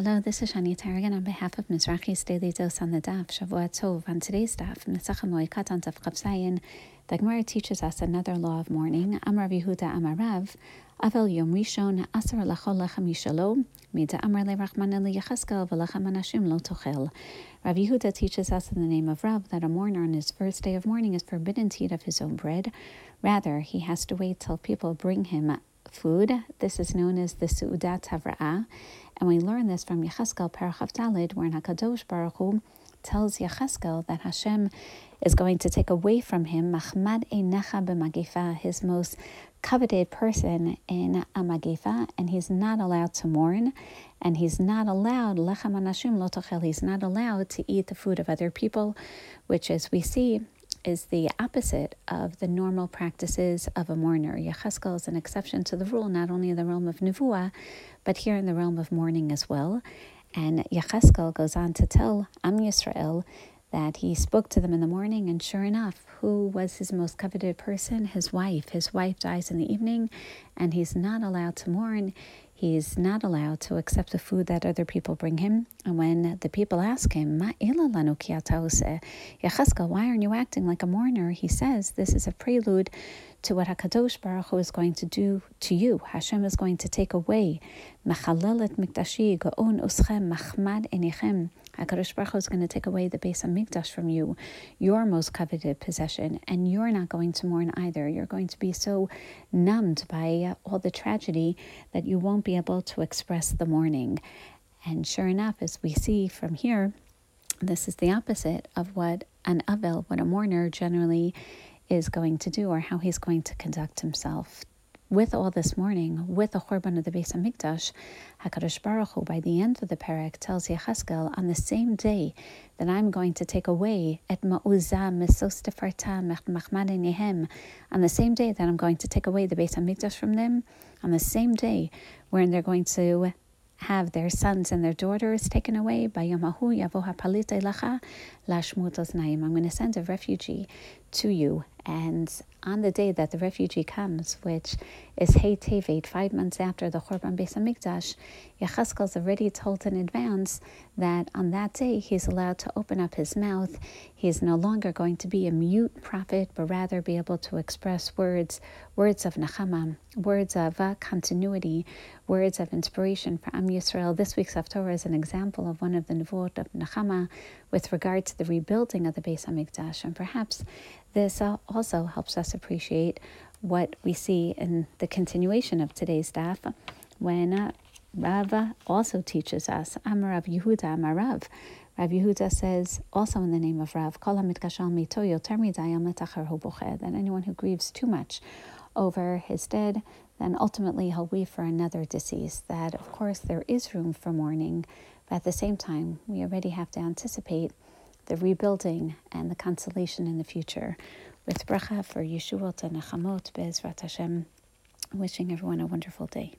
Hello, this is Shani Tarragon on behalf of Mizrachi's Daily Dose on the Daf, Shavua Tov. On today's Daf, Masechet Moed Katan Tav Chavzayin, the Gemara teaches us another law of mourning. Amar Yehuda Amarav, Avel Yom Rishon, Asar Lachol Lechem Yishalo, Mida Amar Lerachman Eli Yecheskel, Velechem Anashim Lo Tochel. Rav Yehuda teaches us in the name of Rav that a mourner on his first day of mourning is forbidden to eat of his own bread. Rather, he has to wait till people bring him food. This is known as the Su'udat Havra'ah. And we learn this from Yecheskel Parachav Dalid, where Hakadosh Baruch Hu tells Yecheskel that Hashem is going to take away from him Mahmad Einecha b'magifa, his most coveted person in a magifa, and he's not allowed to mourn, and he's not allowed lechem anashim lotochel. He's not allowed to eat the food of other people, which, as we see, is the opposite of the normal practices of a mourner. Yecheskel is an exception to the rule, not only in the realm of nevuah, but here in the realm of mourning as well. And Yecheskel goes on to tell Am Yisrael that he spoke to them in the morning, and sure enough, who was his most coveted person? His wife. His wife dies in the evening, and he's not allowed to mourn. He's not allowed to accept the food that other people bring him. And when the people ask him, Yecheskel, why aren't you acting like a mourner? He says, This is a prelude to what HaKadosh Baruch Hu is going to do to you. Hashem is going to take away. HaKadosh Baruch Hu is going to take away the Beis of HaMikdash from you, your most coveted possession, and you're not going to mourn either. You're going to be so numbed by all the tragedy that you won't be able to express the mourning. And sure enough, as we see from here, this is the opposite of what an Avel, what a mourner generally is going to do or how he's going to conduct himself. With all this mourning, with the Chorban of the Beis Hamikdash, Hakadosh Baruch Hu, by the end of the parak, tells Yecheskel on the same day that I'm going to take away et ma'uzah mesos tefarta nehem, on the same day that I'm going to take away the Beis Hamikdash from them, on the same day when they're going to have their sons and their daughters taken away by Yamahu Yavoha Palita Lacha Lashmut Naim. I'm going to send a refugee to you and on the day that the refugee comes, which is Hey Tevet, five months after the Chorban Beis Hamikdash, Yecheskel's already told in advance that on that day he's allowed to open up his mouth. He is no longer going to be a mute prophet, but rather be able to express words, words of Nachama, words of uh, continuity, words of inspiration for Am Yisrael. This week's Haftorah is an example of one of the Nevuot of Nachama with regard to the rebuilding of the Beis Hamikdash, and perhaps this also helps us appreciate what we see in the continuation of today's daf when uh, Rav also teaches us, Amarav Yehuda Amarav. Rav Yehuda says, also in the name of Rav, that anyone who grieves too much over his dead, then ultimately he'll weep for another deceased. That, of course, there is room for mourning, but at the same time, we already have to anticipate the rebuilding and the consolation in the future. With bracha for Yeshuot and Nechamot, Bezrat Hashem, wishing everyone a wonderful day.